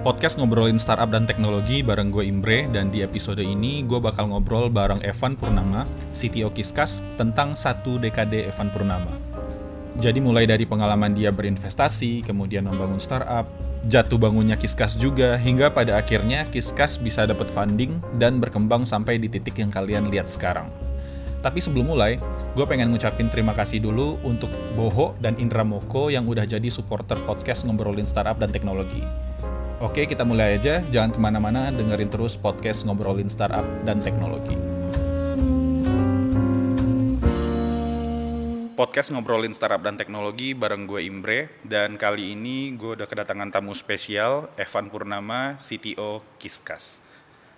podcast ngobrolin startup dan teknologi bareng gue Imbre dan di episode ini gue bakal ngobrol bareng Evan Purnama, CTO Kiskas tentang satu dekade Evan Purnama. Jadi mulai dari pengalaman dia berinvestasi, kemudian membangun startup, jatuh bangunnya Kiskas juga, hingga pada akhirnya Kiskas bisa dapat funding dan berkembang sampai di titik yang kalian lihat sekarang. Tapi sebelum mulai, gue pengen ngucapin terima kasih dulu untuk Boho dan Indra Moko yang udah jadi supporter podcast ngobrolin startup dan teknologi. Oke, kita mulai aja. Jangan ke mana-mana, dengerin terus podcast ngobrolin startup dan teknologi. Podcast ngobrolin startup dan teknologi bareng gue Imbre dan kali ini gue udah kedatangan tamu spesial Evan Purnama, CTO Kiskas.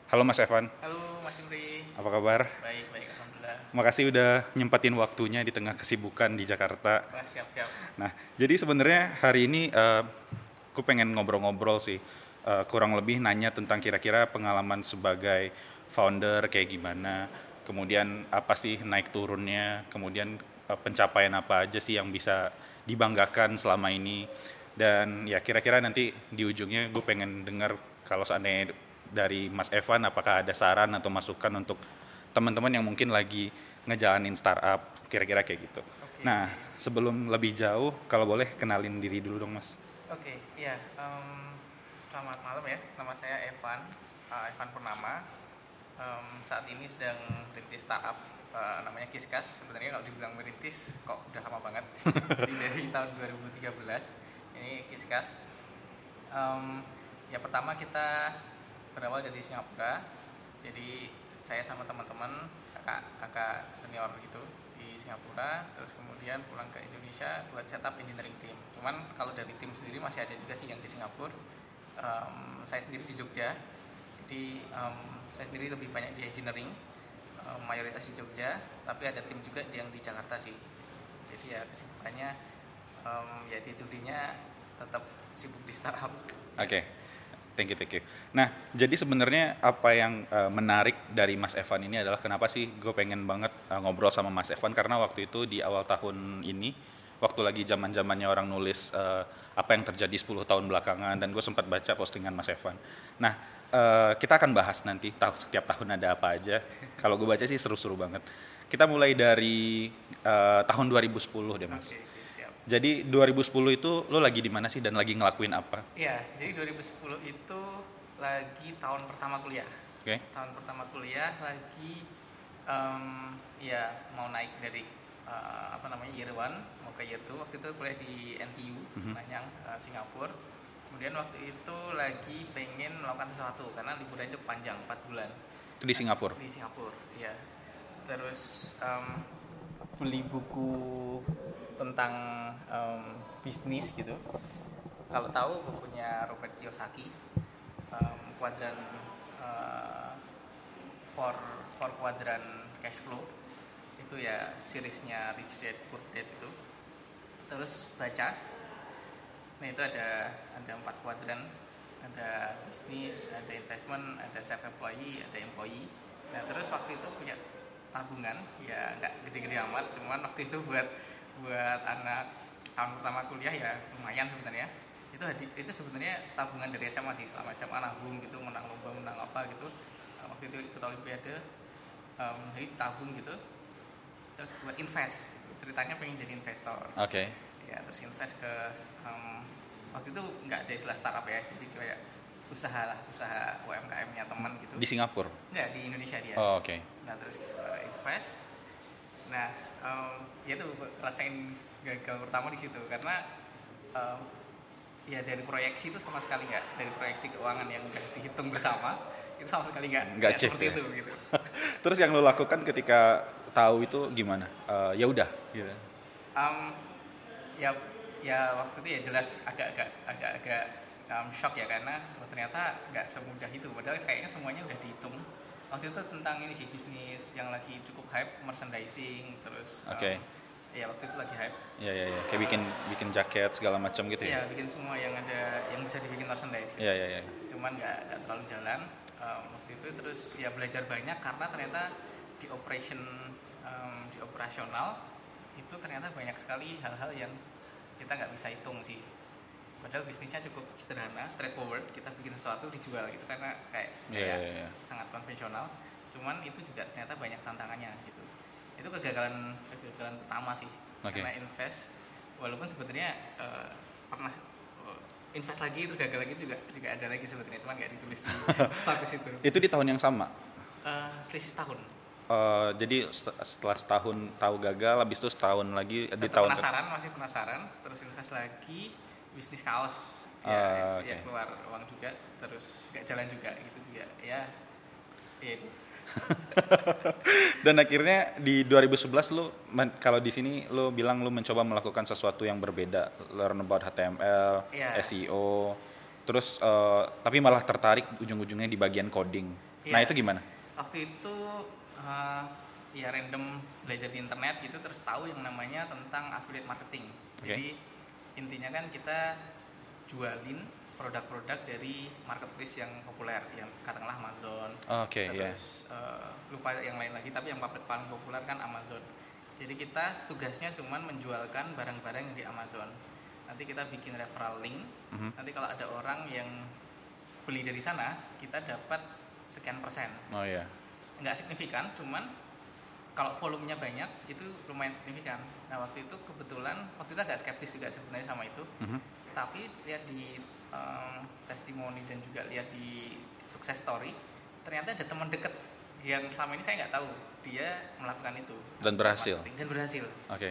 Halo Mas Evan. Halo Mas Imre. Apa kabar? Baik, baik, alhamdulillah. Makasih udah nyempatin waktunya di tengah kesibukan di Jakarta. Wah, siap-siap. Nah, jadi sebenarnya hari ini uh, aku pengen ngobrol-ngobrol sih uh, kurang lebih nanya tentang kira-kira pengalaman sebagai founder kayak gimana kemudian apa sih naik turunnya kemudian uh, pencapaian apa aja sih yang bisa dibanggakan selama ini dan ya kira-kira nanti di ujungnya gue pengen dengar kalau seandainya dari Mas Evan apakah ada saran atau masukan untuk teman-teman yang mungkin lagi ngejalanin startup kira-kira kayak gitu. Okay. Nah sebelum lebih jauh kalau boleh kenalin diri dulu dong Mas. Oke, okay, iya. Um, selamat malam ya. Nama saya Evan, uh, Evan Purnama. Um, saat ini sedang merintis startup uh, namanya Kiskas. Sebenarnya kalau dibilang merintis, kok udah lama banget. Jadi dari tahun 2013 ini Kiskas. Um, ya pertama kita berawal dari Singapura. Jadi saya sama teman-teman kakak kakak senior gitu Singapura terus kemudian pulang ke Indonesia buat setup engineering team. Cuman kalau dari tim sendiri masih ada juga sih yang di Singapura. Um, saya sendiri di Jogja. Jadi um, saya sendiri lebih banyak di engineering um, mayoritas di Jogja tapi ada tim juga yang di Jakarta sih. Jadi ya kesibukannya um, ya di tetap sibuk di startup. Oke. okay. Thank you, thank you. Nah, jadi sebenarnya apa yang uh, menarik dari Mas Evan ini adalah kenapa sih gue pengen banget uh, ngobrol sama Mas Evan karena waktu itu di awal tahun ini, waktu lagi zaman zamannya orang nulis uh, apa yang terjadi 10 tahun belakangan dan gue sempat baca postingan Mas Evan. Nah, uh, kita akan bahas nanti tahu setiap tahun ada apa aja. Kalau gue baca sih seru-seru banget. Kita mulai dari uh, tahun 2010 deh, Mas. Okay jadi 2010 itu lo lagi di mana sih dan lagi ngelakuin apa? Iya, jadi 2010 itu lagi tahun pertama kuliah. Oke. Okay. Tahun pertama kuliah lagi um, ya mau naik dari uh, apa namanya year one mau ke year two. Waktu itu kuliah di NTU mm-hmm. Nanyang uh, Singapura. Kemudian waktu itu lagi pengen melakukan sesuatu karena liburan itu panjang 4 bulan. Itu di Singapura? Di Singapura, ya. Terus um, beli buku tentang um, bisnis gitu. Kalau tahu bukunya Robert Kiyosaki um, kuadran uh, for for kuadran cash flow. Itu ya seriesnya Rich Dad Poor Dad itu. Terus baca. Nah itu ada ada empat kuadran. Ada bisnis ada investment ada self employee ada employee. Nah terus waktu itu punya tabungan. Ya nggak gede-gede amat cuman waktu itu buat buat anak tahun pertama kuliah ya lumayan sebenarnya. Itu itu sebenarnya tabungan dari SMA sih selama SMA nabung gitu menang lomba menang apa gitu. Nah, waktu itu ikut olimpiade um, jadi tabung gitu. Terus buat invest ceritanya pengen jadi investor. Oke. Okay. ya terus invest ke um, waktu itu nggak ada istilah startup ya jadi kayak usaha lah usaha UMKM-nya teman gitu. Di Singapura? Nggak di Indonesia dia. Oh, oke. Okay. nah terus uh, invest. Nah um, ya itu rasain gagal pertama di situ karena um, ya dari proyeksi itu sama sekali nggak dari proyeksi keuangan yang udah dihitung bersama itu sama sekali nggak nggak seperti ya? itu gitu. Terus yang lo lakukan ketika tahu itu gimana? Uh, ya udah gitu. Um, ya ya waktu itu ya jelas agak-agak agak-agak um, shock ya karena oh, ternyata nggak semudah itu padahal kayaknya semuanya udah dihitung waktu itu tentang ini sih bisnis yang lagi cukup hype merchandising terus oke. okay. um, ya waktu itu lagi hype. Ya ya ya kayak bikin bikin jaket segala macam gitu ya? Ya bikin semua yang ada yang bisa dibikin merchandise. Ya ya ya cuman nggak nggak terlalu jalan um, waktu itu. Terus ya belajar banyak karena ternyata di operation um, di operasional itu ternyata banyak sekali hal-hal yang kita nggak bisa hitung sih padahal bisnisnya cukup sederhana straightforward. Kita bikin sesuatu dijual gitu. Karena kayak Iya, kayak iya, iya. sangat konvensional. Cuman itu juga ternyata banyak tantangannya gitu. Itu kegagalan kegagalan pertama sih. Oke. karena invest. Walaupun sebetulnya eh, pernah eh, invest lagi terus gagal lagi juga juga ada lagi sebetulnya cuman nggak ditulis di status itu Itu di tahun yang sama. Eh, selisih setahun. Eh, jadi set- setelah setahun tahu gagal, habis itu setahun lagi di Tetap tahun penasaran masih penasaran terus invest lagi bisnis kaos ya, Ah, ya oke. keluar uang juga terus nggak jalan juga gitu juga ya ya itu Dan akhirnya di 2011 lu kalau di sini lu bilang lu mencoba melakukan sesuatu yang berbeda, learn about HTML, Iya. SEO, terus eh, tapi malah tertarik ujung-ujungnya di bagian coding. Nah Iya. itu gimana? waktu itu eh, ya random belajar di internet gitu terus tahu yang namanya tentang affiliate marketing Oke. jadi intinya kan kita jualin produk-produk dari marketplace yang populer yang katakanlah Amazon Oke, ya. terus eh, lupa yang lain lagi tapi yang paling populer kan Amazon jadi kita tugasnya cuman menjualkan barang-barang yang di Amazon nanti kita bikin referral link Mhm. nanti kalau ada orang yang beli dari sana kita dapat sekian persen Oh iya. nggak signifikan cuman kalau volumenya banyak itu lumayan signifikan nah waktu itu kebetulan waktu itu agak skeptis juga sebenarnya sama itu Mhm. tapi lihat di em, testimoni dan juga lihat di sukses story ternyata ada teman deket yang selama ini saya nggak tahu dia melakukan itu Dan berhasil? Marketing. dan berhasil Oke.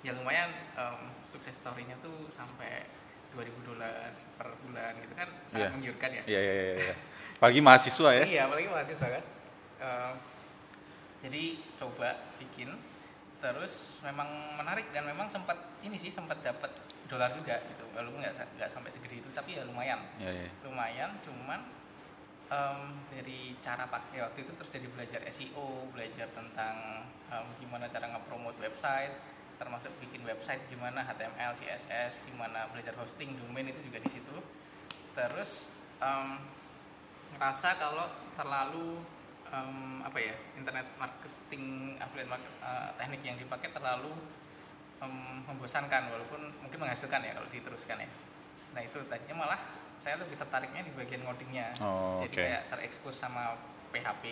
ya lumayan em, sukses story-nya tuh sampai 2000 dolar per bulan gitu kan sangat Iya. menggiurkan ya Iya iya iya. iya. Apalagi mahasiswa ya. Iya, apalagi mahasiswa kan. Jadi coba bikin, terus memang menarik dan memang sempat ini sih sempat dapat dolar juga gitu. Walaupun nggak nggak sampai segede itu, tapi ya lumayan, Iya iya. lumayan. Cuman em, dari cara pakai waktu itu terus jadi belajar SEO, belajar tentang em, gimana cara nge-promote website, termasuk bikin website gimana HTML, CSS, gimana belajar hosting, domain itu juga di situ. Terus em, ngerasa kalau terlalu em, apa ya internet marketing affiliate market, eh, teknik yang dipakai terlalu em, membosankan walaupun mungkin menghasilkan ya kalau diteruskan ya nah itu tadinya malah saya lebih tertariknya di bagian ngodingnya Oh, jadi oke. kayak terekspos sama PHP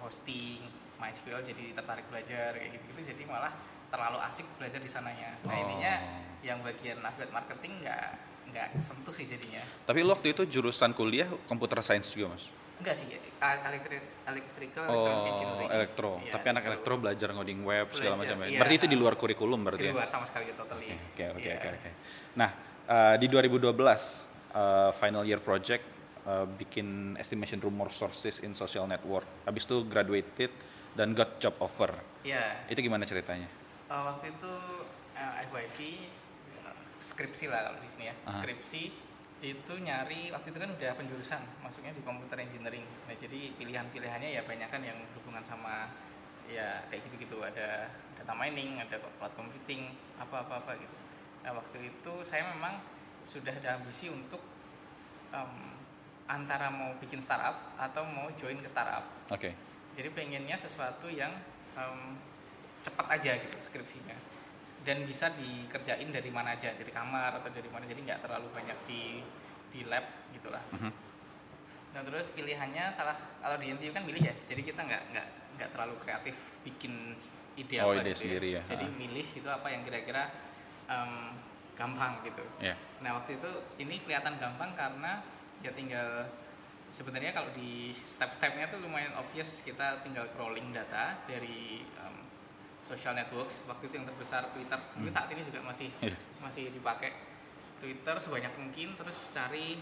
hosting MySQL jadi tertarik belajar kayak gitu gitu jadi malah terlalu asik belajar di sananya nah Oh. ininya yang bagian affiliate marketing nggak nggak sentuh sih jadinya Tapi lu waktu itu jurusan kuliah computer science juga mas? Enggak sih, elektrik, electrical, Oh, engineering. elektro. Iya, Tapi anak elektro belajar ngoding web segala Belajar, macam ya. iya. Berarti itu di luar kurikulum berarti Di ya? luar sama sekali totally. Oke oke Iya. oke oke. Nah eh, di 2012 eh, final year project eh, bikin estimation rumor sources in social network. Habis itu graduated dan got job offer. Iya. Itu gimana ceritanya? Eh, waktu itu eh, FYP eh, skripsi lah kalau di sini ya. Aha. Skripsi itu nyari waktu itu kan udah penjurusan, masuknya di computer engineering. Nah, jadi pilihan-pilihannya ya banyak kan yang berhubungan sama ya kayak gitu-gitu ada data mining, ada cloud computing, apa-apa-apa gitu. Nah, waktu itu saya memang sudah ada ambisi untuk em, antara mau bikin startup atau mau join ke startup. Oke. Jadi pengennya sesuatu yang em, cepat aja gitu skripsinya dan bisa dikerjain dari mana aja dari kamar atau dari mana jadi nggak terlalu banyak di di lab gitulah. Mhm. Nah terus pilihannya salah kalau di NTU kan milih ya jadi kita nggak nggak nggak terlalu kreatif bikin ide Oh, apa ide gitu sendiri ya. Jadi Ah. milih itu apa yang kira-kira em, gampang gitu. Ya. Nah waktu itu ini kelihatan gampang karena ya tinggal sebenarnya kalau di step-stepnya tuh lumayan obvious kita tinggal crawling data dari um, social networks waktu itu yang terbesar Twitter mungkin saat ini juga masih Iya. masih dipakai Twitter sebanyak mungkin terus cari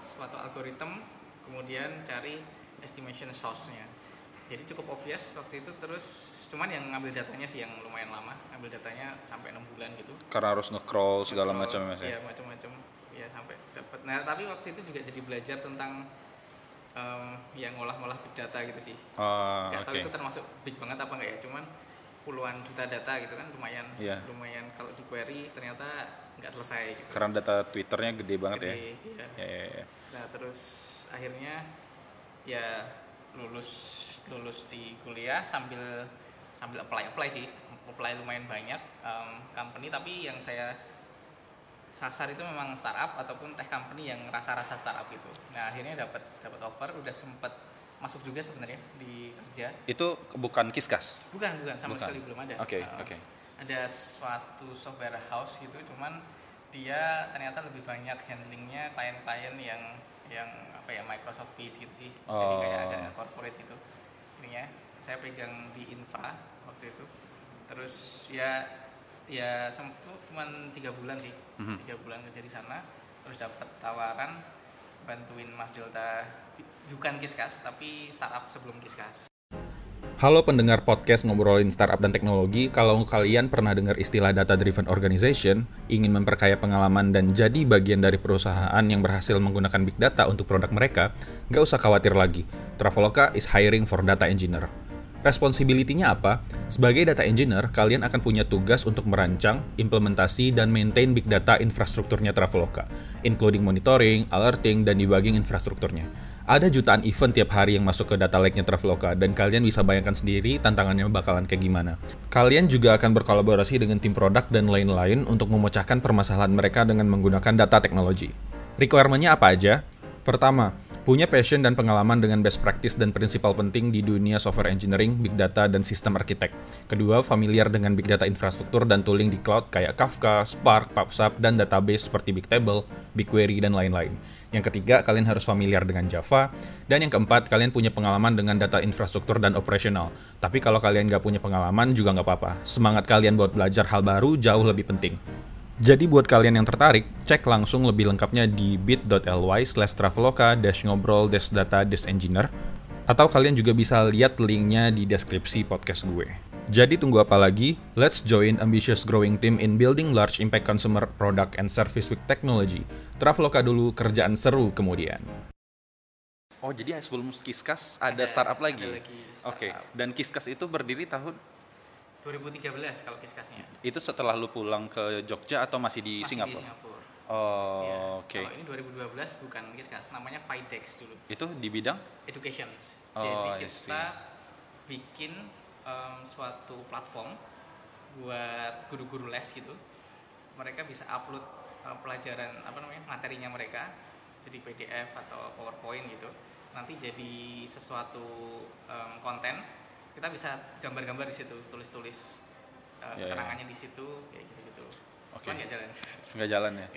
suatu algoritma kemudian cari estimation source-nya jadi cukup obvious waktu itu terus cuman yang ngambil datanya sih yang lumayan lama ngambil datanya sampai enam bulan gitu Karena harus nge-crawl segala macam ya ya. Iya macam-macam. Ya sampai dapat. Nah tapi waktu itu juga jadi belajar tentang em, yang ngolah-ngolah big data gitu sih. Oh, Gak tahu Oke. itu termasuk big banget apa enggak ya. Cuman puluhan juta data gitu kan lumayan. Iya. Lumayan kalau di query ternyata nggak selesai gitu. Karena data Twitternya gede banget ya. Gede, iya. Ya, ya, ya. Nah terus akhirnya ya lulus lulus di kuliah sambil sambil apply apply sih apply lumayan banyak em, company tapi yang saya sasar itu memang startup ataupun tech company yang rasa-rasa startup gitu. Nah akhirnya dapat dapat offer, udah sempet masuk juga sebenarnya di kerja. Itu bukan Kiskas. Bukan bukan sama Bukan. sekali belum ada. Oke, Uh, oke. Ada suatu software house gitu, cuman dia ternyata lebih banyak handlingnya klien-klien yang yang apa ya Microsoft Peace gitu sih. Jadi kayak Oh. agak corporate gitu. Ininya saya pegang di infra waktu itu. Terus ya ya sempat cuman tiga bulan sih Mhm. tiga bulan kerja di sana terus dapat tawaran bantuin Mas Delta bukan Kiskas tapi startup sebelum Kiskas Halo pendengar podcast ngobrolin startup dan teknologi. Kalau kalian pernah dengar istilah data driven organization, ingin memperkaya pengalaman dan jadi bagian dari perusahaan yang berhasil menggunakan big data untuk produk mereka, nggak usah khawatir lagi. Traveloka is hiring for data engineer. Responsibility-nya apa? Sebagai data engineer, kalian akan punya tugas untuk merancang, implementasi, dan maintain big data infrastrukturnya Traveloka, including monitoring, alerting, dan debugging infrastrukturnya. Ada jutaan event tiap hari yang masuk ke data lake-nya Traveloka, dan kalian bisa bayangkan sendiri tantangannya bakalan kayak gimana. Kalian juga akan berkolaborasi dengan tim produk dan lain-lain untuk memecahkan permasalahan mereka dengan menggunakan data teknologi. Requirement-nya apa aja? Pertama, punya passion dan pengalaman dengan best practice dan prinsipal penting di dunia software engineering, big data, dan sistem arsitek. Kedua, familiar dengan big data infrastruktur dan tooling di cloud kayak Kafka, Spark, PubSub, dan database seperti Bigtable, BigQuery, dan lain-lain. Yang ketiga, kalian harus familiar dengan Java. Dan yang keempat, kalian punya pengalaman dengan data infrastruktur dan operasional. Tapi kalau kalian nggak punya pengalaman juga nggak apa-apa. Semangat kalian buat belajar hal baru jauh lebih penting. Jadi buat kalian yang tertarik, cek langsung lebih lengkapnya di bit.ly slash traveloka dash ngobrol dash data dash engineer atau kalian juga bisa lihat linknya di deskripsi podcast gue. Jadi tunggu apa lagi? Let's join ambitious growing team in building large impact consumer product and service with technology. Traveloka dulu, kerjaan seru kemudian. Oh jadi sebelum Kiskas ada, startup lagi? ada lagi Oke, startup. dan Kiskas itu berdiri tahun 2013 kalau Kiskasnya itu setelah lu pulang ke Jogja atau masih di Masih Singapura? di Singapura Oh, Ya, oke. kalau ini 2012 bukan Kiskas namanya Fidex dulu Itu di bidang? education. Oh, Jadi kita bikin em, suatu platform buat guru-guru les gitu. Mereka bisa upload eh, pelajaran apa namanya materinya mereka jadi PDF atau PowerPoint gitu. Nanti jadi sesuatu em, konten. Kita bisa gambar-gambar di situ, tulis-tulis eh, Ya, ya. keterangannya di situ kayak gitu-gitu. Oke. Cuman nggak jalan. Nggak jalan ya?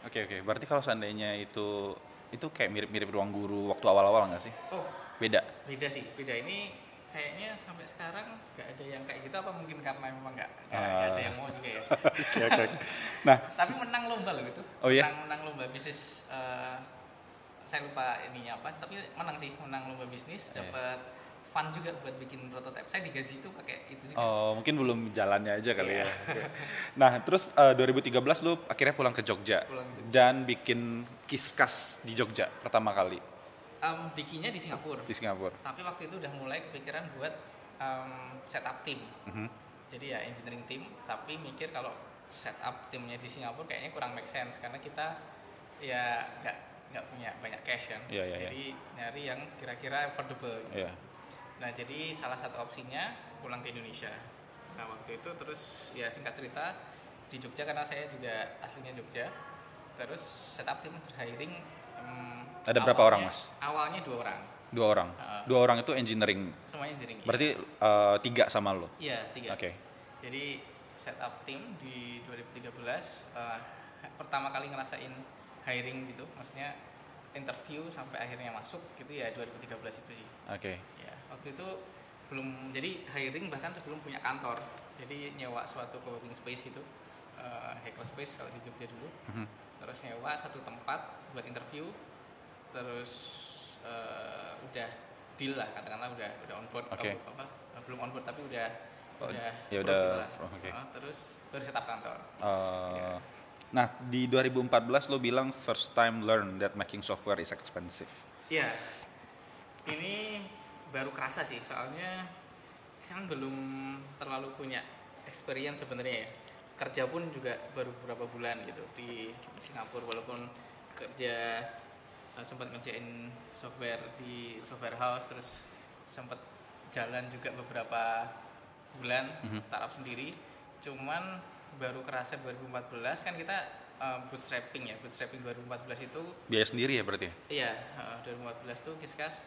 Oke, oke. Berarti kalau seandainya itu itu kayak mirip-mirip ruang guru waktu awal-awal nggak sih? Oh, Beda. beda sih beda ini kayaknya sampai sekarang nggak ada yang kayak gitu apa mungkin karena memang nggak nggak Ah. ada yang mau juga ya Oke, oke. oke. Nah, tapi menang lomba loh gitu Oh iya? menang menang lomba bisnis eh, saya lupa ininya apa tapi menang sih menang lomba bisnis Iya. dapat fun juga buat bikin prototipe saya digaji itu pakai itu juga oh, mungkin belum jalannya aja kali Iya. ya. Oke. Nah, terus eh, 2013 lu akhirnya pulang ke Jogja Pulang ke Jogja. dan bikin Kiskas di Jogja pertama kali Em, bikinnya di Singapura di Singapura. tapi waktu itu udah mulai kepikiran buat em, setup tim Mhm. jadi ya engineering team tapi mikir kalau setup timnya di Singapura kayaknya kurang make sense karena kita ya nggak nggak punya banyak cash kan Iya, iya, iya. jadi nyari yang kira-kira affordable gitu. Iya. nah jadi salah satu opsinya pulang ke Indonesia nah waktu itu terus ya singkat cerita di Jogja karena saya juga aslinya Jogja terus setup tim hiring em, Ada berapa orang, Mas? awalnya dua orang Dua orang. Ah. Dua orang itu engineering. semuanya engineering iya. Berarti eh, tiga sama lo. iya tiga Oke. Jadi setup tim di 2013 eh, pertama kali ngerasain hiring gitu, maksudnya interview sampai akhirnya masuk gitu ya 2013 itu sih. Oke. Ya, waktu itu belum jadi hiring bahkan sebelum punya kantor. Jadi nyewa suatu co-working space itu eh, hacker space kalau di Jogja dulu. Mhm. Terus nyewa satu tempat buat interview. Terus eh, udah deal lah katakanlah udah udah on board Oke. atau apa belum on board tapi udah Oh, udah ya udah, gitu oke. Oh, terus baru setup kantor. Eh, Nah, di 2014 lo bilang first time learn that making software is expensive. Iya. Ini baru kerasa sih, soalnya kan belum terlalu punya experience sebenarnya ya. Kerja pun juga baru beberapa bulan gitu di Singapura walaupun kerja eh, sempat ngerjain software di software house terus sempat jalan juga beberapa bulan Mhm. startup sendiri. Cuman baru kerasa 2014 kan kita uh, bootstrapping ya bootstrapping 2014 itu Biaya sendiri ya berarti? iya uh, 2014 tuh Kiskas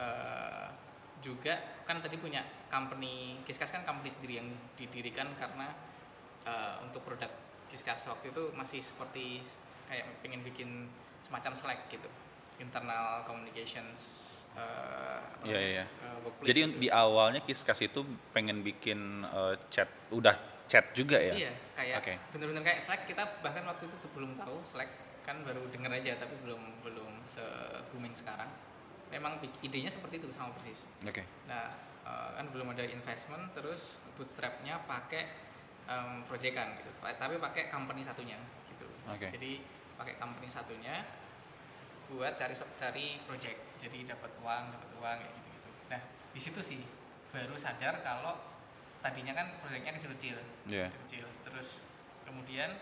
uh, juga kan tadi punya company Kiskas kan company sendiri yang didirikan karena uh, untuk produk Kiskas waktu itu masih seperti kayak pengen bikin semacam Slack gitu internal communications uh, iya, iya. uh, Jadi gitu. di awalnya Kiskas itu pengen bikin eh, chat, udah chat juga ya? Iya, kayak Oke. bener-bener kayak Slack kita bahkan waktu itu tuh belum tahu Slack kan baru denger aja tapi belum belum se booming sekarang. Memang idenya seperti itu sama persis. Oke. Nah eh, kan belum ada investment terus bootstrapnya pakai em, proyekan gitu, tapi pakai company satunya gitu. Oke. Jadi pakai company satunya buat cari cari project. Jadi dapat uang, dapat uang kayak gitu-gitu. Nah di situ sih baru sadar kalau tadinya kan proyeknya kecil-kecil Iya. kecil terus kemudian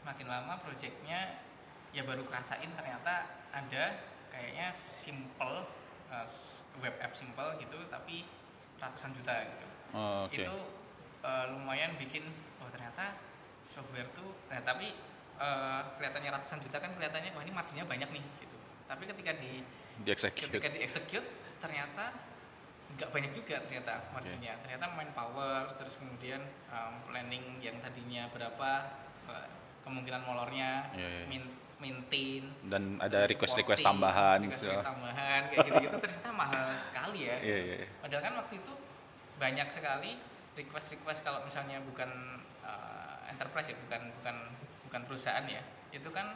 makin lama proyeknya ya baru kerasain ternyata ada kayaknya simple uh, s- web app simple gitu tapi ratusan juta gitu Oh, Oke. itu uh, lumayan bikin oh ternyata software tuh nah tapi uh, kelihatannya ratusan juta kan kelihatannya wah ini marginnya banyak nih gitu tapi ketika di Di execute. ketika di execute ternyata nggak banyak juga ternyata marginnya ternyata main power terus kemudian um, planning yang tadinya berapa uh, kemungkinan molornya Iya, iya. min- maintain Dan ada request-request supporting, tambahan. request-request segala- tambahan kayak gitu-gitu ternyata mahal sekali ya Iya, iya. iya. padahal kan waktu itu banyak sekali request-request kalau misalnya bukan uh, enterprise ya bukan bukan bukan perusahaan ya itu kan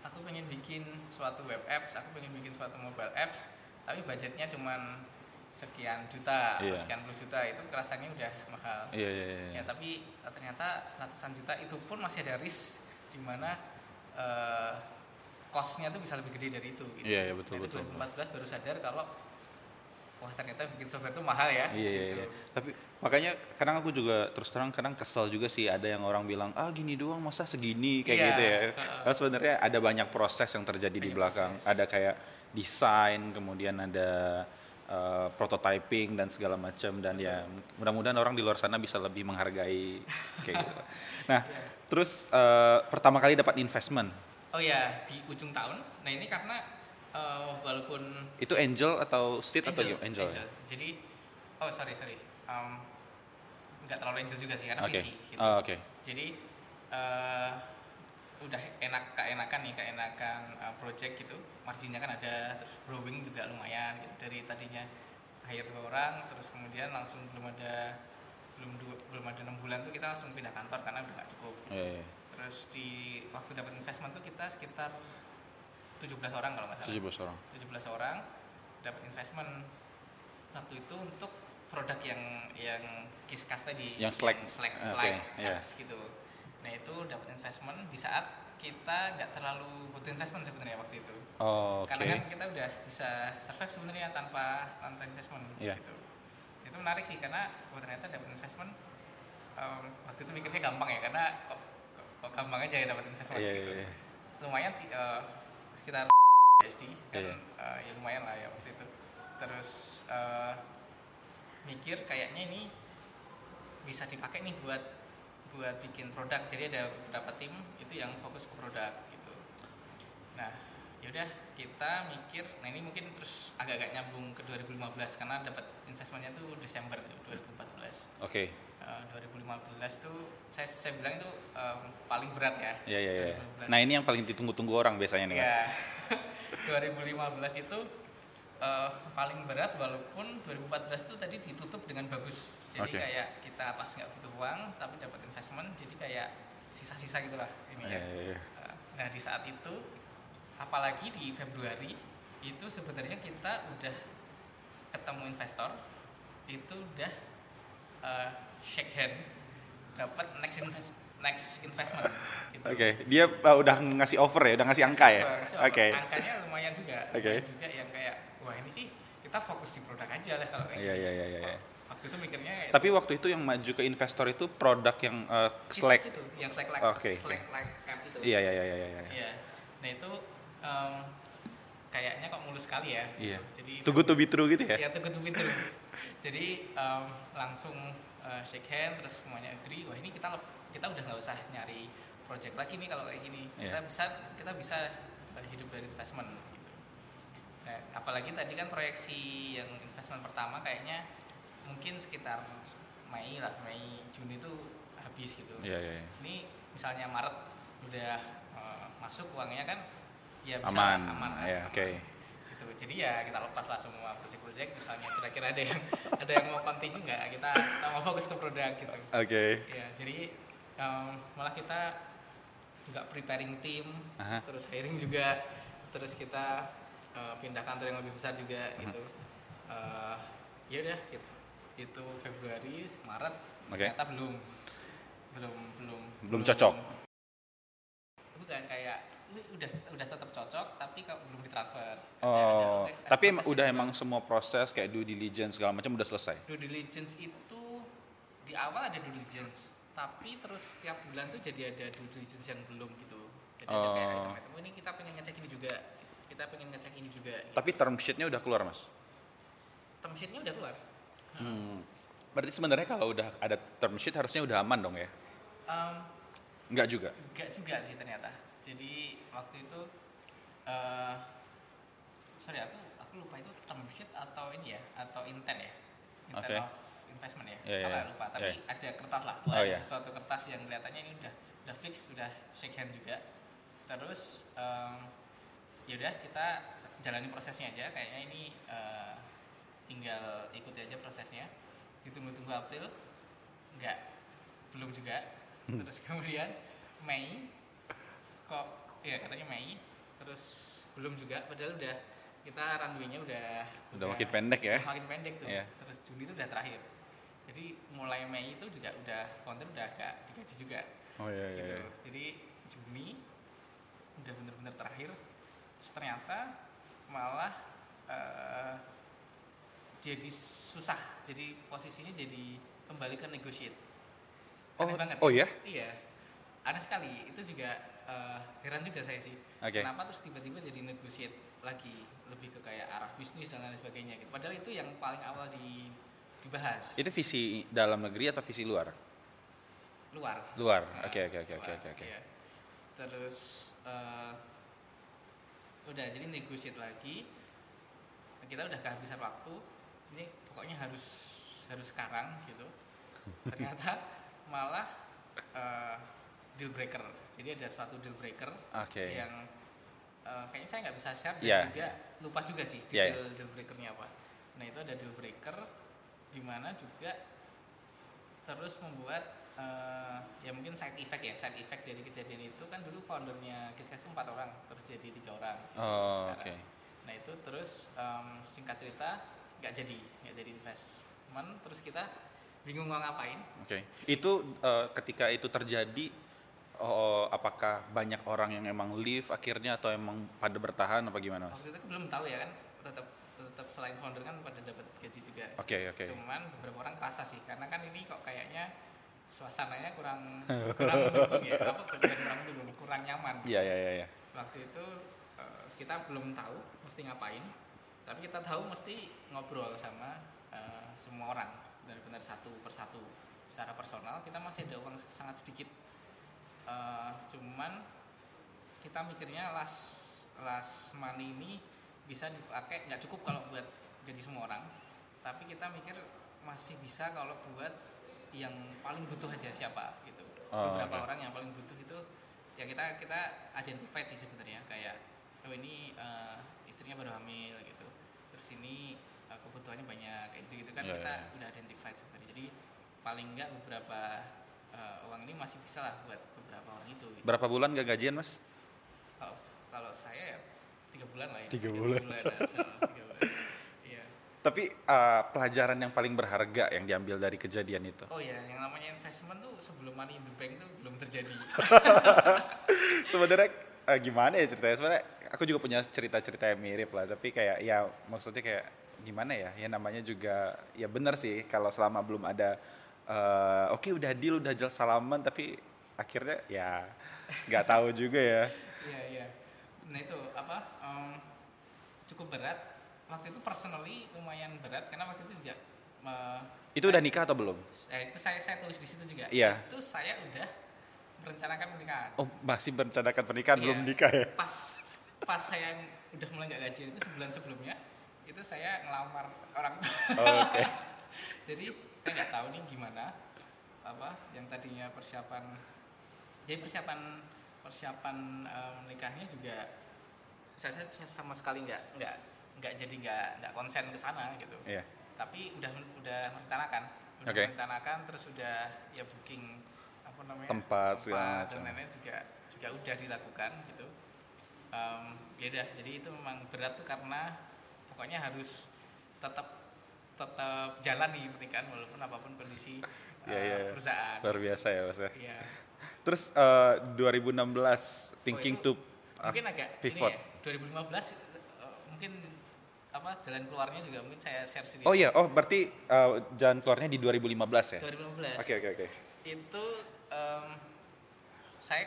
aku pengen bikin suatu web apps aku pengen bikin suatu mobile apps tapi budgetnya cuman sekian juta atau Iya. sekian puluh juta itu kerasanya udah mahal Iya, iya, iya, iya. ya tapi uh, ternyata ratusan juta itu pun masih ada risk di mana uh, costnya tuh bisa lebih gede dari itu gitu. Iya, iya, betul, Nah, betul. 2014 baru sadar kalau wah ternyata bikin software itu mahal ya Iya, iya, gitu. iya. Tapi makanya kadang aku juga terus terang kadang kesel juga sih ada yang orang bilang ah gini doang masa segini kayak Iya, gitu ya. heeh. Karena sebenarnya ada banyak proses yang terjadi di belakang. proses. Ada kayak desain, kemudian ada uh, prototyping dan segala macam dan ya mudah-mudahan orang di luar sana bisa lebih menghargai kayak gitu. Nah, Iya. terus uh, pertama kali dapat investment oh ya di ujung tahun nah ini karena uh, walaupun itu angel atau seed atau gimana? Angel. ya? jadi oh sorry sorry um, nggak terlalu angel juga sih karena Oke. visi gitu. Oh, Oke. jadi eh, udah enak keenakan nih keenakan uh, project gitu marginnya kan ada terus growing juga lumayan gitu dari tadinya hire dua orang terus kemudian langsung belum ada belum dua, belum ada enam bulan tuh kita langsung pindah kantor karena udah gak cukup Iya, iya. terus di waktu dapat investment tuh kita sekitar 17 orang kalau nggak salah 17 orang. 17 orang dapat investment waktu itu untuk produk yang yang Kiskas tadi Yang Slack. Slack Oke, like apps gitu nah itu dapat investment di saat kita nggak terlalu butuh investment sebenarnya waktu itu Oh, Oke. karena kan kita udah bisa survive sebenarnya tanpa tanpa investment Iya. gitu itu menarik sih karena oh, ternyata dapat investment em, waktu itu mikirnya gampang ya karena kok, kok, kok gampang aja ya dapat investment Iya, gitu iya, iya. lumayan sih eh, sekitar USD kan? Eh, ya lumayan lah ya waktu itu. Terus eh, mikir kayaknya ini bisa dipakai nih buat buat bikin produk. Jadi ada beberapa tim itu yang fokus ke produk gitu. Nah yaudah kita mikir nah ini mungkin terus agak-agak nyambung ke 2015 karena dapat investmentnya tuh Desember 2014 Oke. Eh, 2015 tuh saya saya bilang itu em, paling berat ya Iya, iya, iya. 2015. Nah, ini yang paling ditunggu-tunggu orang biasanya nih, Mas. Ya. 2015 itu eh, paling berat walaupun 2014 itu tadi ditutup dengan bagus. Jadi Oke. kayak kita pas nggak butuh uang tapi dapat investment jadi kayak sisa-sisa gitulah ini Iya, ya. iya, iya. Eh, Nah, di saat itu apalagi di Februari itu sebenarnya kita udah ketemu investor itu udah eh, shake hand dapat next invest next investment gitu. Oke, dia uh, udah ngasih offer ya, udah ngasih angka ya. Oke. offer. Angkanya lumayan juga. Oke. Lumayan juga yang kayak wah ini sih kita fokus di produk aja lah kalau kayak Iya, gitu. iya, iya, iya, iya. Waktu itu mikirnya kayak Tapi waktu itu yang maju ke investor itu produk yang uh, Slack. itu yang Slack like Oke, Slack like app itu. Iya, iya, iya, iya, iya. Iya. Nah itu em, kayaknya kok mulus sekali ya. Iya. Jadi good to be true gitu ya. Ya tunggu tunggu itu. Jadi em, langsung eh, shake hand terus semuanya agree. Wah ini kita kita udah nggak usah nyari project lagi nih kalau kayak gini Iya. kita bisa kita bisa eh, hidup dari investment gitu Nah, apalagi tadi kan proyeksi yang investment pertama kayaknya mungkin sekitar Mei lah Mei Juni itu habis gitu Iya, iya, iya. ini misalnya Maret udah eh, masuk uangnya kan ya bisa Aman. aman Iya, aman. oke. Gitu jadi ya kita lepas lah semua project-project misalnya kira-kira ada yang ada yang mau continue nggak kita, kita mau fokus ke produk gitu Oke. ya jadi em, malah kita nggak preparing tim Aha. terus hiring juga terus kita eh, pindah kantor yang lebih besar juga gitu Eh, ya udah gitu. itu Februari Maret Oke. ternyata belum belum belum Belum cocok. bukan kayak ini udah udah tetap cocok tapi kalau belum ditransfer Ada- Oh, ada- ada tapi em- proses udah emang semua proses kayak due diligence segala macam udah selesai. due diligence itu di awal ada due diligence tapi terus tiap bulan tuh jadi ada due diligence yang belum gitu jadi ada kayak Oh. item-item "Oh, ini kita pengen ngecek ini juga kita pengen ngecek ini juga gitu. Tapi term sheet-nya udah keluar, Mas. term sheet-nya udah keluar Hmm. Berarti sebenarnya kalau udah ada term sheet harusnya udah aman dong ya? Em, Enggak juga. enggak juga sih ternyata jadi waktu itu eh sorry aku aku lupa itu term sheet atau ini ya atau intent ya intent Oke. of investment ya Iya, iya, iya. lupa tapi Iya. ada kertas lah Oh, iya. sesuatu kertas yang kelihatannya ini udah udah fix udah shake hand juga terus em, ya udah kita jalani prosesnya aja kayaknya ini eh, tinggal ikuti aja prosesnya ditunggu-tunggu April enggak belum juga Hmm. terus kemudian Mei kok ya katanya Mei terus belum juga padahal udah kita runway-nya udah Udah makin pendek ya? makin pendek tuh Iya. terus Juni itu udah terakhir jadi mulai Mei itu juga udah founder udah agak digaji juga Oh iya iya. gitu iya. jadi Juni udah bener-bener terakhir terus ternyata malah eh, jadi susah jadi posisinya jadi kembali ke negotiate Oh, banget oh ya? iya aneh sekali itu juga eh, heran juga saya sih Oke. kenapa terus tiba-tiba jadi negotiate lagi lebih ke kayak arah bisnis dan lain sebagainya gitu padahal itu yang paling awal di dibahas Itu visi dalam negeri atau visi luar? luar Luar. Nah, Oke oke oke oke oke oke. iya. terus eh, udah jadi negotiate lagi kita udah kehabisan waktu ini pokoknya harus harus sekarang gitu ternyata malah eh, deal breaker jadi ada suatu deal breaker Oke. yang eh, kayaknya saya nggak bisa share dan Iya. juga lupa juga sih Iya, detail deal breakernya apa nah itu ada deal breaker di mana juga terus membuat eh, ya mungkin side effect ya side effect dari kejadian itu kan dulu foundernya Kiskes itu empat orang terus jadi tiga orang Oh, oke. nah itu terus em, singkat cerita nggak jadi nggak jadi investment terus kita bingung mau ngapain Oke. Itu eh, ketika itu terjadi oh, apakah banyak orang yang emang leave akhirnya atau emang pada bertahan apa gimana, Mas? waktu itu belum tahu ya kan tetap tetap selain founder kan pada dapat gaji juga Oke, oke. cuman beberapa orang kerasa sih karena kan ini kok kayaknya suasananya kurang kurang mendukung ya apa kurang mendukung kurang nyaman Iya iya iya iya. waktu itu eh, kita belum tahu mesti ngapain tapi kita tahu mesti ngobrol sama eh, semua orang benar-benar satu persatu secara personal kita masih ada uang sangat sedikit Eh, cuman kita mikirnya last last money ini bisa dipakai nggak cukup kalau buat gaji semua orang tapi kita mikir masih bisa kalau buat yang paling butuh aja siapa gitu Oh, beberapa oke. orang yang paling butuh itu ya kita kita identify sih sebenarnya kayak oh ini eh, istrinya baru hamil gitu terus ini eh, kebutuhannya banyak kayak gitu gitu kan Iya, kita iya. udah identify sebenarnya jadi paling nggak beberapa eh, uang ini masih bisa lah buat beberapa orang itu gitu. Berapa bulan gak gajian, Mas? kalau kalau saya ya tiga bulan lah ya Tiga bulan. lah, eh, tiga bulan iya Tapi eh, pelajaran yang paling berharga yang diambil dari kejadian itu. oh ya yang namanya investment tuh sebelum money in the bank tuh belum terjadi Sebenarnya eh, gimana ya ceritanya? Sebenarnya aku juga punya cerita-cerita yang mirip lah, tapi kayak ya maksudnya kayak gimana ya? Ya namanya juga ya benar sih kalau selama belum ada eh, oke udah deal udah jelas salaman tapi akhirnya ya nggak tahu juga ya. Iya iya. Nah itu apa? em, cukup berat. Waktu itu personally lumayan berat karena waktu itu juga eh, Itu udah nikah atau belum? eh, itu saya saya tulis di situ juga. Iya. Itu saya udah merencanakan pernikahan Oh, masih merencanakan pernikahan Iya. belum nikah ya? pas pas saya udah mulai nggak gajian itu sebulan sebelumnya itu saya ngelamar orang tua. Oh, Oke. jadi saya nggak tahu nih gimana apa yang tadinya persiapan jadi persiapan persiapan nikahnya juga saya, saya- sama sekali nggak nggak nggak jadi nggak nggak konsen ke sana gitu Iya. tapi udah udah merencanakan udah Oke. merencanakan terus udah ya booking apa namanya Tempat segala dan lain-lain juga juga udah dilakukan gitu Em, ya udah jadi itu memang berat tuh karena pokoknya harus tetap tetap jalan nih pernikahan walaupun apa pun kondisi Iya, eh, iya. perusahaan Luar biasa ya, Mas. ya. Iya. Terus eh, 2016 thinking Oh, to mungkin agak pivot. ini ya 2015 eh, mungkin apa jalan keluarnya juga mungkin saya share sedikit Oh iya, oh berarti eh, jalan keluarnya di 2015 ya? 2015 Oke, oke, oke. itu em, saya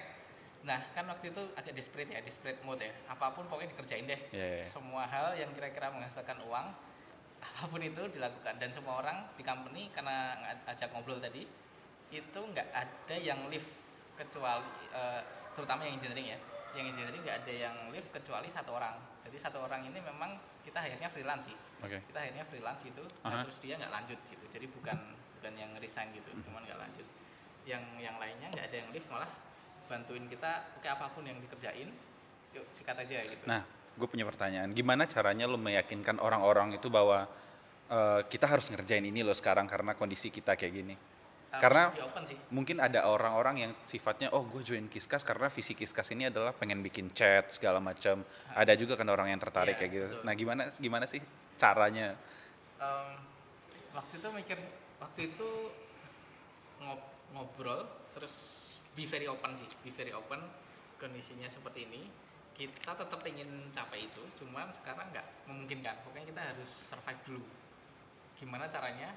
nah kan waktu itu agak desperate ya desperate mode ya apa pun pokoknya dikerjain deh Iya, iya. semua hal yang kira-kira menghasilkan uang apa pun itu dilakukan. Dan semua orang di company karena ajak ngobrol tadi itu nggak ada yang live kecuali eh, terutama yang engineering ya. Yang engineering nggak ada yang live kecuali satu orang. Jadi satu orang ini memang kita akhirnya freelance sih. Oke. kita akhirnya freelance itu nah, Aha. terus dia nggak lanjut gitu. Jadi bukan bukan yang resign gitu cuman nggak lanjut. Yang yang lainnya nggak ada yang live malah bantuin kita oke apa pun yang dikerjain yuk sikat aja gitu. Nah, gue punya pertanyaan. Gimana caranya lo meyakinkan orang-orang itu bahwa eh, kita harus ngerjain ini loh sekarang karena kondisi kita kayak gini? Uh, karena- Mungkin ada orang-orang yang sifatnya, oh gue join Kiskas karena visi Kiskas ini adalah pengen bikin chat segala macam. Ada juga kan orang yang tertarik Iya, kayak gitu. betul. Nah, gimana gimana sih caranya? Em, waktu itu mikir waktu itu ngob- ngobrol terus be very open sih be very open kondisinya seperti ini kita tetap ingin capai itu cuman sekarang nggak memungkinkan. Pokoknya kita harus survive dulu. Gimana caranya?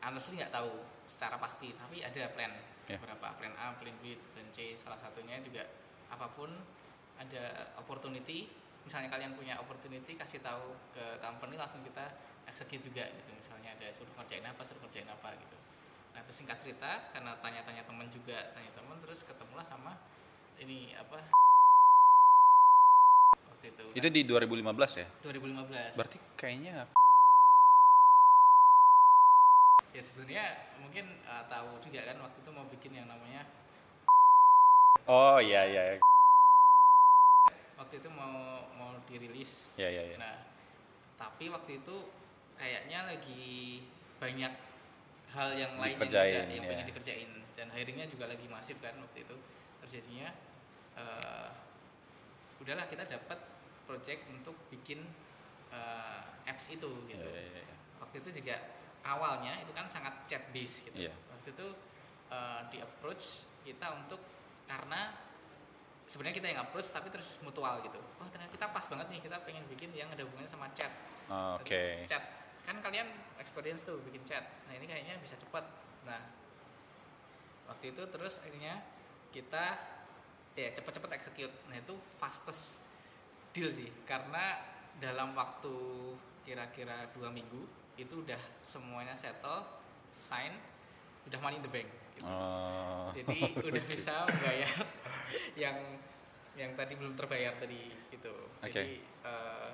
Honestly nggak tahu secara pasti tapi ada plan. Ya. beberapa plan A plan B plan C. Salah satunya juga apa pun ada opportunity. Misalnya kalian punya opportunity kasih tahu ke company langsung kita execute juga gitu. Misalnya ada suruh kerjain apa suruh kerjain apa gitu. Nah terus singkat cerita karena tanya-tanya teman juga tanya teman terus ketemulah sama ini apa waktu itu Itu di 2015 ya? 2015 Berarti kayaknya ya sebenarnya mungkin uh, tahu juga kan waktu itu mau bikin yang namanya Oh iya iya iya. waktu itu mau mau dirilis Iya iya iya. nah tapi waktu itu kayaknya lagi banyak hal yang lain yang juga yang ya. pengen dikerjain dan hiringnya juga lagi masif kan waktu itu terjadinya eh, udahlah kita dapat project untuk bikin eh, apps itu gitu. Iya, iya, iya. waktu itu juga awalnya itu kan sangat chat based gitu. Iya. waktu itu eh, di approach kita untuk karena sebenarnya kita yang approach tapi terus mutual gitu. Oh ternyata kita pas banget nih kita pengen bikin yang ada hubungannya sama chat. Oh, Oke. chat. Kan kalian experience tuh bikin chat. Nah ini kayaknya bisa cepat nah waktu itu terus akhirnya kita ya cepet-cepet execute. Nah itu fastest deal sih karena dalam waktu kira-kira dua minggu itu udah semuanya settle sign udah money in the bank gitu. Oh. jadi udah bisa membayar yang yang tadi belum terbayar tadi gitu Oke. jadi eh,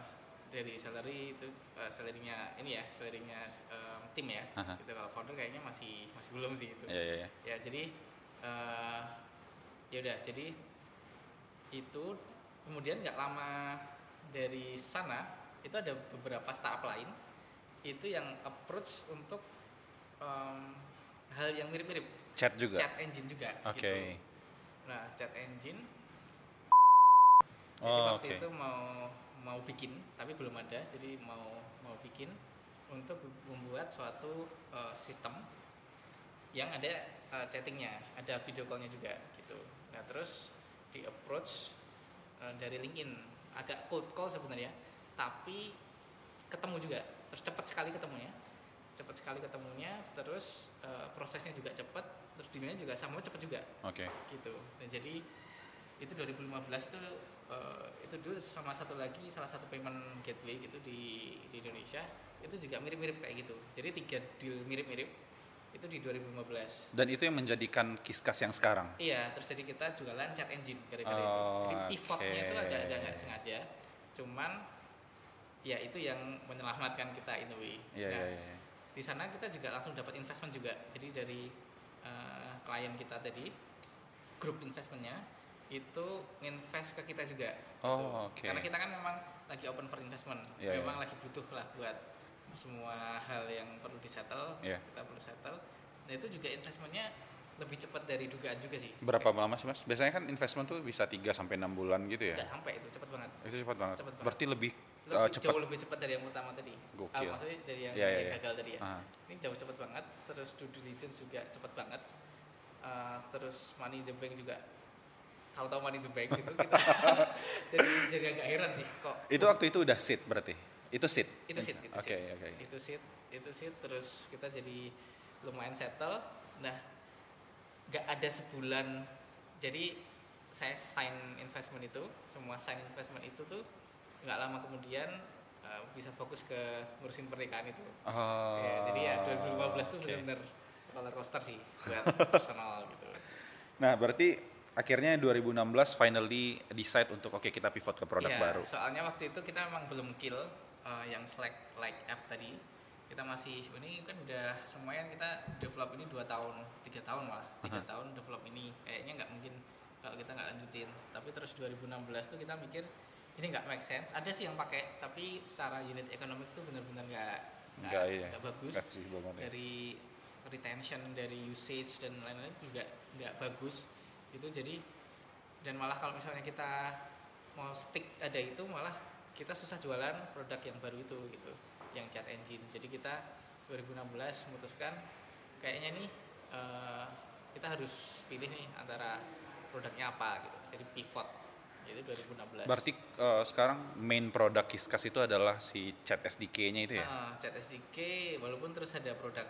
dari salary itu eh, salarynya ini ya salarynya em, tim ya Aha. gitu kalau founder kayaknya masih masih belum sih itu Iya iya iya. ya jadi eh ya udah jadi itu kemudian nggak lama dari sana itu ada beberapa startup lain itu yang approach untuk em, hal yang mirip-mirip Chat juga. chat engine juga Oke. gitu. nah chat engine jadi Oh, waktu oke. itu mau mau bikin tapi belum ada jadi mau mau bikin untuk membuat suatu eh, sistem yang ada eh, chattingnya ada video callnya juga gitu nah terus di approach eh, dari LinkedIn. Agak cold call sebenarnya tapi ketemu juga. Terus cepat sekali ketemunya. Cepat sekali ketemunya terus eh, prosesnya juga cepat terus demandnya juga sama cepat juga. Oke. gitu. Dan jadi itu 2015 tuh eh, itu dulu sama satu lagi salah satu payment gateway gitu di di Indonesia itu juga mirip-mirip kayak gitu. Jadi tiga deal mirip-mirip itu di 2015 Dan itu yang menjadikan Kiskas yang sekarang. Iya, terus jadi kita jualan chat engine gara-gara Oh, itu. Jadi pivotnya itu oke. agak agak nggak sengaja. Cuman ya itu yang menyelamatkan kita in a way. Iya, Nah, iya, iya. Di sana kita juga langsung dapat investment juga. Jadi dari eh, klien kita tadi, grup investmentnya itu invest ke kita juga. Oh, gitu. oke. Karena kita kan memang lagi open for investment. Iya, memang iya. lagi butuh lah buat semua hal yang perlu disettle, Iya. kita perlu settle. Nah itu juga investmentnya lebih cepat dari dugaan juga sih. Berapa lama sih Mas? Biasanya kan investment tuh bisa 3 sampai 6 bulan gitu ya. Nggak sampai itu cepat banget. Itu cepat banget. Cepet banget. Berarti lebih, Lebih, uh, cepat. jauh lebih cepat dari yang utama tadi. Gokil. Ah, maksudnya dari yang, Iya, iya, yang iya. gagal tadi ya. Ah. Ini jauh cepat banget. Terus due diligence juga cepat banget. Uh, terus money in the bank juga tahu-tahu money in the bank gitu kita jadi jadi agak heran sih kok Itu waktu itu udah sit berarti. Itu sit. itu sih itu Oke, seat. oke. itu sih itu sih terus kita jadi lumayan settle nah nggak ada sebulan jadi saya sign investment itu semua sign investment itu tuh nggak lama kemudian uh, bisa fokus ke ngurusin pernikahan itu Oh. Ya, jadi ya 2015 tuh benar-benar roller coaster sih buat personal gitu Nah, berarti akhirnya 2016 finally decide untuk oke kita pivot ke produk Iya, baru. Soalnya waktu itu kita memang belum kill uh, yang Slack like app tadi. Kita masih ini kan udah lumayan kita develop ini dua tahun, tiga tahun malah, tiga Aha. tahun develop ini. Kayaknya nggak mungkin kalau kita nggak lanjutin. Tapi terus 2016 tuh kita mikir ini nggak make sense. Ada sih yang pakai, tapi secara unit ekonomik tuh benar-benar nggak Nggak, iya. bagus banget ya. dari retention dari usage dan lain-lain juga nggak bagus itu jadi dan malah kalau misalnya kita mau stick ada itu malah kita susah jualan produk yang baru itu gitu. Yang chat engine. Jadi kita 2016 memutuskan kayaknya nih eh, kita harus pilih nih antara produknya apa gitu. Jadi pivot. Jadi 2016 Berarti uh, sekarang main produk Kiskas itu adalah si chat SDK-nya itu ya? Ah, chat SDK walaupun terus ada produk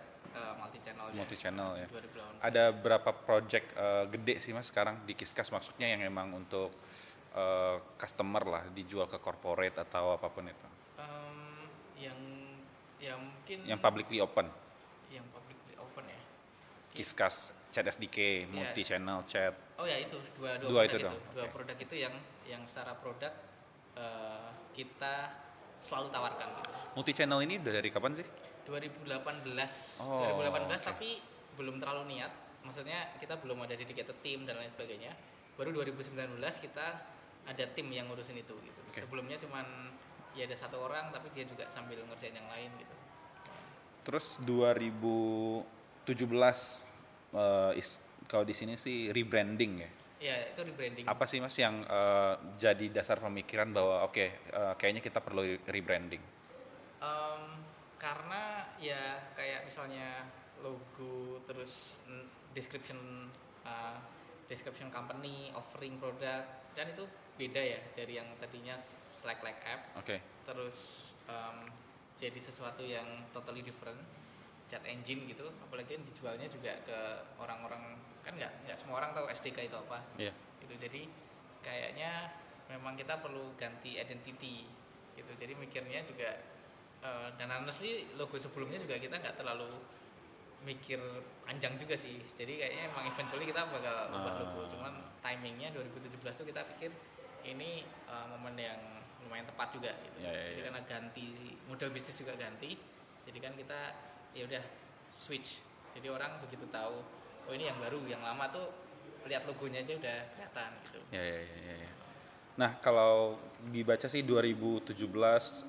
multi channel Multi channel ya. 2018 Ada berapa project uh, gede sih Mas sekarang di Kiskas? Maksudnya yang emang untuk uh, customer lah dijual ke corporate atau apa pun itu. Em, yang yang mungkin Yang publicly open. yang publicly open ya Kiskas, chat SDK, multi channel chat. oh ya itu dua dua, Dua produk itu itu, dong, dua produk itu yang yang secara produk eh, kita selalu tawarkan. Multi channel ini udah dari kapan sih? 2018 Oh, 2018 oke. tapi belum terlalu niat maksudnya kita belum ada dedicated tim dan lain sebagainya baru 2019 kita ada tim yang ngurusin itu gitu Oke. sebelumnya cuman ya ada satu orang tapi dia juga sambil ngerjain yang lain gitu Terus 2017 uh, is, kalau di sini sih rebranding ya. ya itu rebranding Apa sih Mas yang uh, jadi dasar pemikiran bahwa oke uh, kayaknya kita perlu rebranding? Em, karena ya kayak misalnya logo terus description uh, description company offering produk dan itu beda ya dari yang tadinya Slack like app Oke. terus em, jadi sesuatu yang totally different chat engine gitu apalagi yang dijualnya juga ke orang-orang kan nggak nggak semua orang tahu SDK itu apa Iya. gitu jadi kayaknya memang kita perlu ganti identity gitu jadi mikirnya juga eh, dan honestly logo sebelumnya juga kita nggak terlalu mikir panjang juga sih jadi kayaknya emang eventually kita bakal ubah Ah. logo cuman timingnya 2017 tuh kita pikir ini eh, momen yang lumayan tepat juga gitu Ya, ya, jadi ya. karena ganti model bisnis juga ganti jadi kan kita ya udah switch jadi orang begitu tahu oh ini yang baru yang lama tuh lihat logonya aja udah kelihatan gitu Ya, ya, ya, ya, ya. Nah, kalau dibaca sih 2017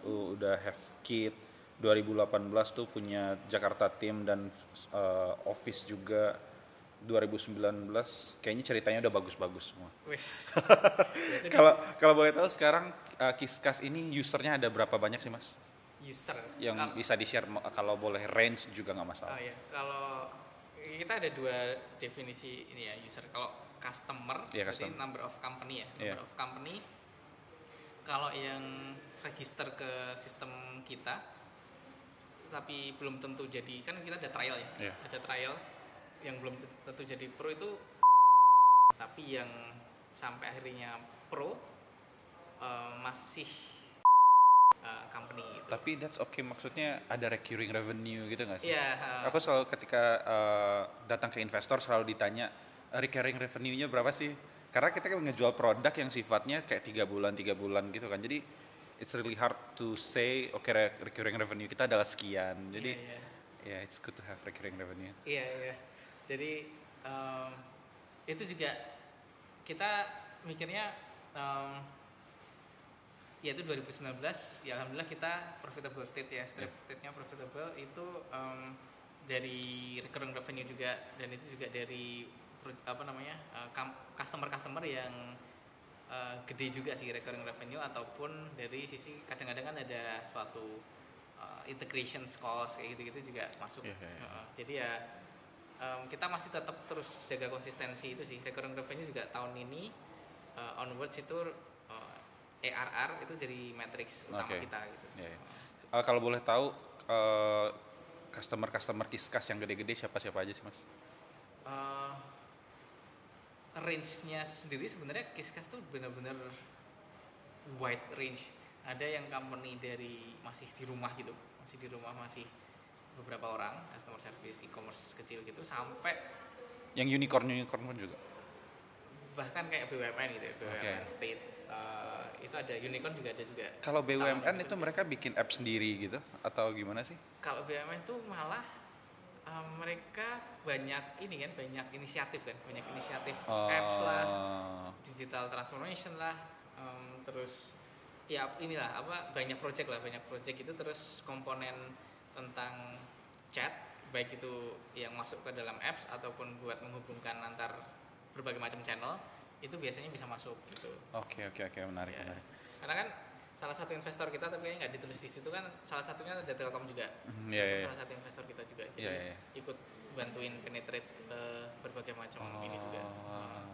uh, udah have kit, 2018 tuh punya Jakarta Team dan uh, Office juga. 2019 kayaknya ceritanya udah bagus-bagus semua. Kalau kalau boleh tahu sekarang uh, Kiskas ini usernya ada berapa banyak sih, Mas? user Yang Kal- bisa di-share mo- kalau boleh range juga nggak oh masalah. ya kalau kita ada dua definisi ini ya user kalau customer Iya, berarti customer. number of company ya Iya. number of company kalau yang register ke sistem kita tapi belum tentu jadi kan kita ada trial ya Iya. ada trial yang belum tentu jadi pro itu tapi yang sampai akhirnya pro eh, masih uh, company gitu. Tapi that's okay maksudnya ada recurring revenue gitu nggak sih? Iya, uh, Aku selalu ketika uh, datang ke investor selalu ditanya recurring revenue-nya berapa sih? Karena kita kan ngejual produk yang sifatnya kayak tiga bulan tiga bulan gitu kan. Jadi it's really hard to say oke okay, recurring revenue kita adalah sekian. Jadi iya, iya. yeah, it's good to have recurring revenue. Iya iya. Jadi um, itu juga kita mikirnya um, ya itu 2019 ya alhamdulillah kita profitable state ya state Yeah. state-nya profitable itu um, dari recurring revenue juga dan itu juga dari apa namanya uh, kam- customer-customer yang uh, gede juga sih recurring revenue ataupun dari sisi kadang-kadang kan ada suatu uh, integration cost kayak gitu-gitu juga masuk. Iya, iya, iya. Uh, jadi ya um, kita masih tetap terus jaga konsistensi itu sih recurring revenue juga tahun ini uh, onwards itu uh, ARR itu jadi matrix utama Oke. kita gitu. Iya, iya. Uh, kalau boleh tahu uh, customer-customer Kiskas yang gede-gede siapa-siapa aja sih mas? Uh, range-nya sendiri sebenarnya Kiskas tuh benar-benar wide range. Ada yang company dari masih di rumah gitu, masih di rumah masih beberapa orang customer service e-commerce kecil gitu sampai Yang unicorn-unicorn pun juga? bahkan kayak BUMN gitu ya, BUMN Oke. state uh, itu ada unicorn juga ada juga. Kalau BUMN itu mereka bikin app sendiri gitu? Atau gimana sih? kalau BUMN tuh malah um, mereka banyak ini kan banyak inisiatif kan banyak inisiatif apps lah Oh, digital transformation lah um, terus ya inilah apa banyak project lah banyak project itu terus komponen tentang chat baik itu yang masuk ke dalam apps ataupun buat menghubungkan antar berbagai macam channel itu biasanya bisa masuk gitu Oke oke oke menarik Ya. menarik. karena kan salah satu investor kita tapi kayaknya nggak ditulis di situ kan salah satunya ada Telkom juga Mhm, Iya iya. iya. salah satu investor kita juga jadi Iya, iya, iya. ikut bantuin penetrate ke berbagai macam ini juga Oh,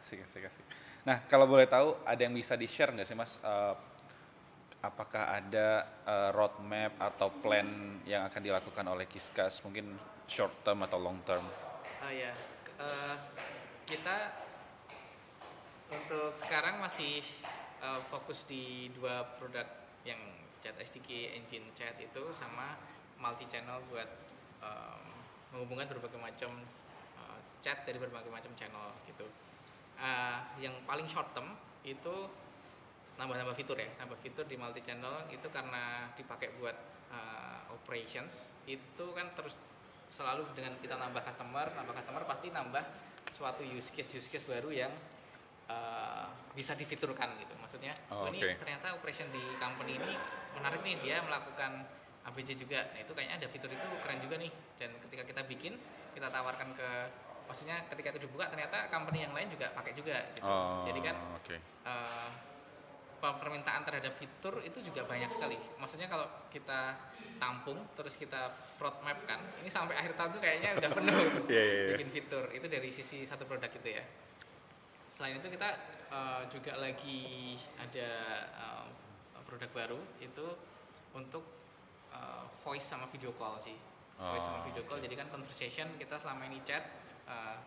asik asik asik. Nah kalau boleh tahu ada yang bisa di share nggak sih mas? Eh, apakah ada eh, roadmap atau plan yang akan dilakukan oleh Kiskas mungkin short term atau long term? Oh ya, eh, kita untuk sekarang masih eh, fokus di dua produk yang chat SDK engine chat itu sama multi channel buat em, menghubungkan berbagai macam eh, chat dari berbagai macam channel gitu. Eh, yang paling short term itu nambah-nambah fitur ya, nambah fitur di multi channel itu karena dipakai buat eh, operations itu kan terus selalu dengan kita nambah customer, nambah customer pasti nambah suatu use case use case baru yang eh, bisa difiturkan gitu. Maksudnya, Oh, oh, ini ternyata operation di company ini menarik nih dia melakukan ABC juga. Nah, itu kayaknya ada fitur itu keren juga nih. Dan ketika kita bikin, kita tawarkan ke maksudnya ketika itu dibuka ternyata company yang lain juga pakai juga gitu. Oh, Jadi kan oke. eh, per- permintaan terhadap fitur itu juga banyak sekali. Maksudnya kalau kita tampung terus kita roadmap kan, ini sampai akhir tahun tuh kayaknya udah penuh Iya, iya, iya. bikin fitur. Itu dari sisi satu produk itu ya. Selain itu kita eh, juga lagi ada eh, produk baru itu untuk eh, voice sama video call sih. Voice sama Oh, video call. Jadi kan conversation kita selama ini chat eh,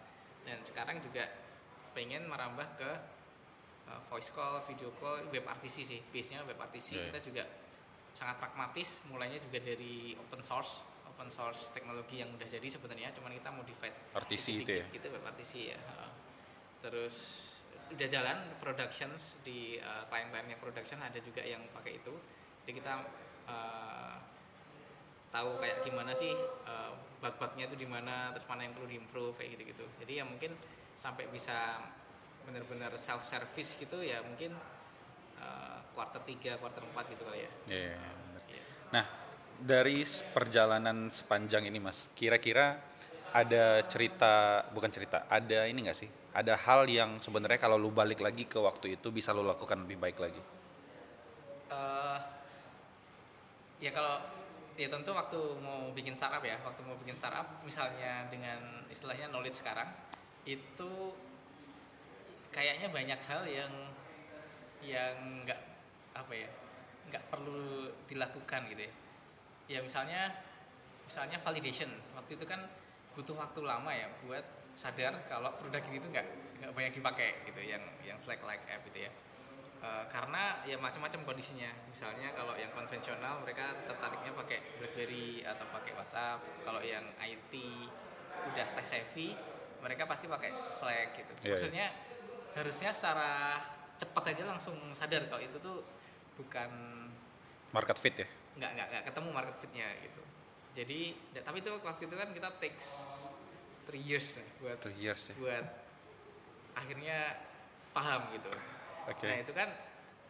dan sekarang juga pengen merambah ke uh, voice call, video call, web RTC sih. Base-nya web RTC iya. kita juga sangat pragmatis, mulainya juga dari open source, open source teknologi yang udah jadi sebenarnya, cuman kita modified RTC itu ya? gitu web RTC ya. Uh, Terus udah jalan productions di uh, klien-klien yang production ada juga yang pakai itu. Jadi kita uh, tahu kayak gimana sih uh, bug-bugnya itu di mana, terus mana yang perlu diimprove kayak gitu-gitu. Jadi ya mungkin sampai bisa benar-benar self service gitu ya mungkin uh, quarter 3, quarter 4 gitu kali ya. Iya, iya, benar. Iya. Nah, dari perjalanan sepanjang ini, Mas, kira-kira ada cerita, bukan cerita, ada ini nggak sih? Ada hal yang sebenarnya kalau lu balik lagi ke waktu itu bisa lu lakukan lebih baik lagi. Eh, ya kalau ya tentu waktu mau bikin startup ya waktu mau bikin startup misalnya dengan istilahnya knowledge sekarang itu kayaknya banyak hal yang yang nggak apa ya nggak perlu dilakukan gitu ya ya misalnya misalnya validation waktu itu kan butuh waktu lama ya buat sadar kalau produk ini tuh nggak nggak banyak dipakai gitu yang yang Slack like app gitu ya. Eh, karena ya macam-macam kondisinya. Misalnya kalau yang konvensional mereka tertariknya pakai BlackBerry atau pakai WhatsApp. Kalau yang IT udah tech savvy mereka pasti pakai Slack gitu. Iya, iya. maksudnya harusnya secara cepat aja langsung sadar kalau itu tuh bukan Market fit ya. nggak nggak nggak ketemu market fitnya gitu. Jadi tapi itu waktu itu kan kita takes three years nih buat Two years ya. buat akhirnya paham gitu Oke. nah itu kan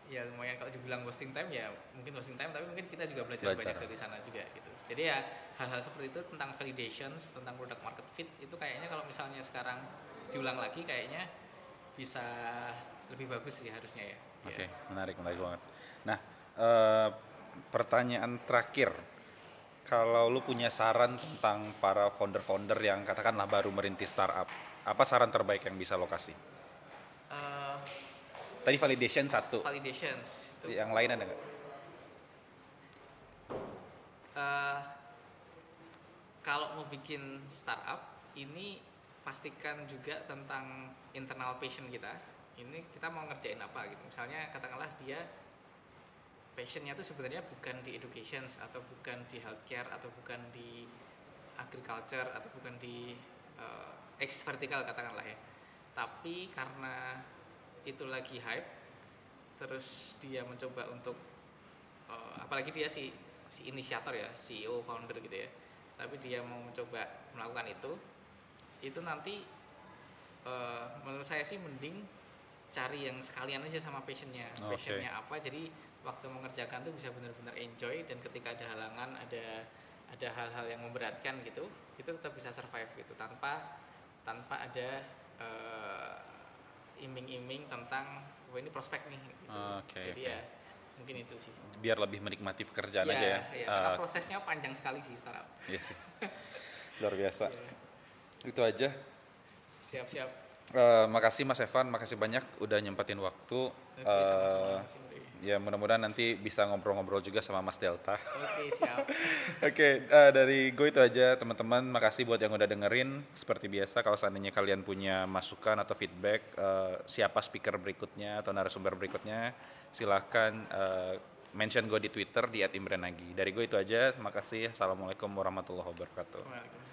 ya lumayan kalau dibilang wasting time ya mungkin wasting time tapi mungkin kita juga belajar, Belajar. banyak dari sana juga gitu jadi ya hal-hal seperti itu tentang validations tentang product market fit itu kayaknya kalau misalnya sekarang diulang lagi kayaknya bisa lebih bagus sih harusnya ya Oke, Ya. menarik, menarik banget. Nah, eh, pertanyaan terakhir, kalau lu punya saran tentang para founder-founder yang katakanlah baru merintis startup, apa saran terbaik yang bisa lo kasih? Eh, Tadi validation satu, validations itu yang lain ada nggak? Eh, kalau mau bikin startup ini pastikan juga tentang internal passion kita ini kita mau ngerjain apa gitu misalnya katakanlah dia passionnya itu sebenarnya bukan di education atau bukan di healthcare atau bukan di agriculture atau bukan di eh, X vertikal katakanlah ya. Tapi karena itu lagi hype terus dia mencoba untuk eh, apalagi dia si si inisiator ya CEO founder gitu ya. Tapi dia mau mencoba melakukan itu itu nanti eh, menurut saya sih mending cari yang sekalian aja sama passionnya. Oke. passionnya apa. Jadi waktu mengerjakan tuh bisa benar-benar enjoy dan ketika ada halangan ada ada hal-hal yang memberatkan gitu itu tetap bisa survive gitu tanpa tanpa ada eh, iming-iming tentang wah ini prospek nih gitu. Oke, jadi oke. ya mungkin itu sih Biar lebih menikmati pekerjaan Iya, aja ya. iya, karena Eh, prosesnya panjang sekali sih startup iya sih. Luar biasa. Iya. Itu aja. siap-siap Eh, makasih Mas Evan, makasih banyak udah nyempetin waktu. Oke, Eh, sama-sama, Indri. ya mudah-mudahan nanti bisa ngobrol-ngobrol juga sama Mas Delta. oke siap Oke, eh, dari gue itu aja teman-teman. Makasih buat yang udah dengerin. Seperti biasa, kalau seandainya kalian punya masukan atau feedback, eh, siapa speaker berikutnya atau narasumber berikutnya, silahkan eh, mention gue di Twitter di @imrenagi. Dari gue itu aja. Makasih. Assalamualaikum warahmatullahi wabarakatuh. Waalaikumsalam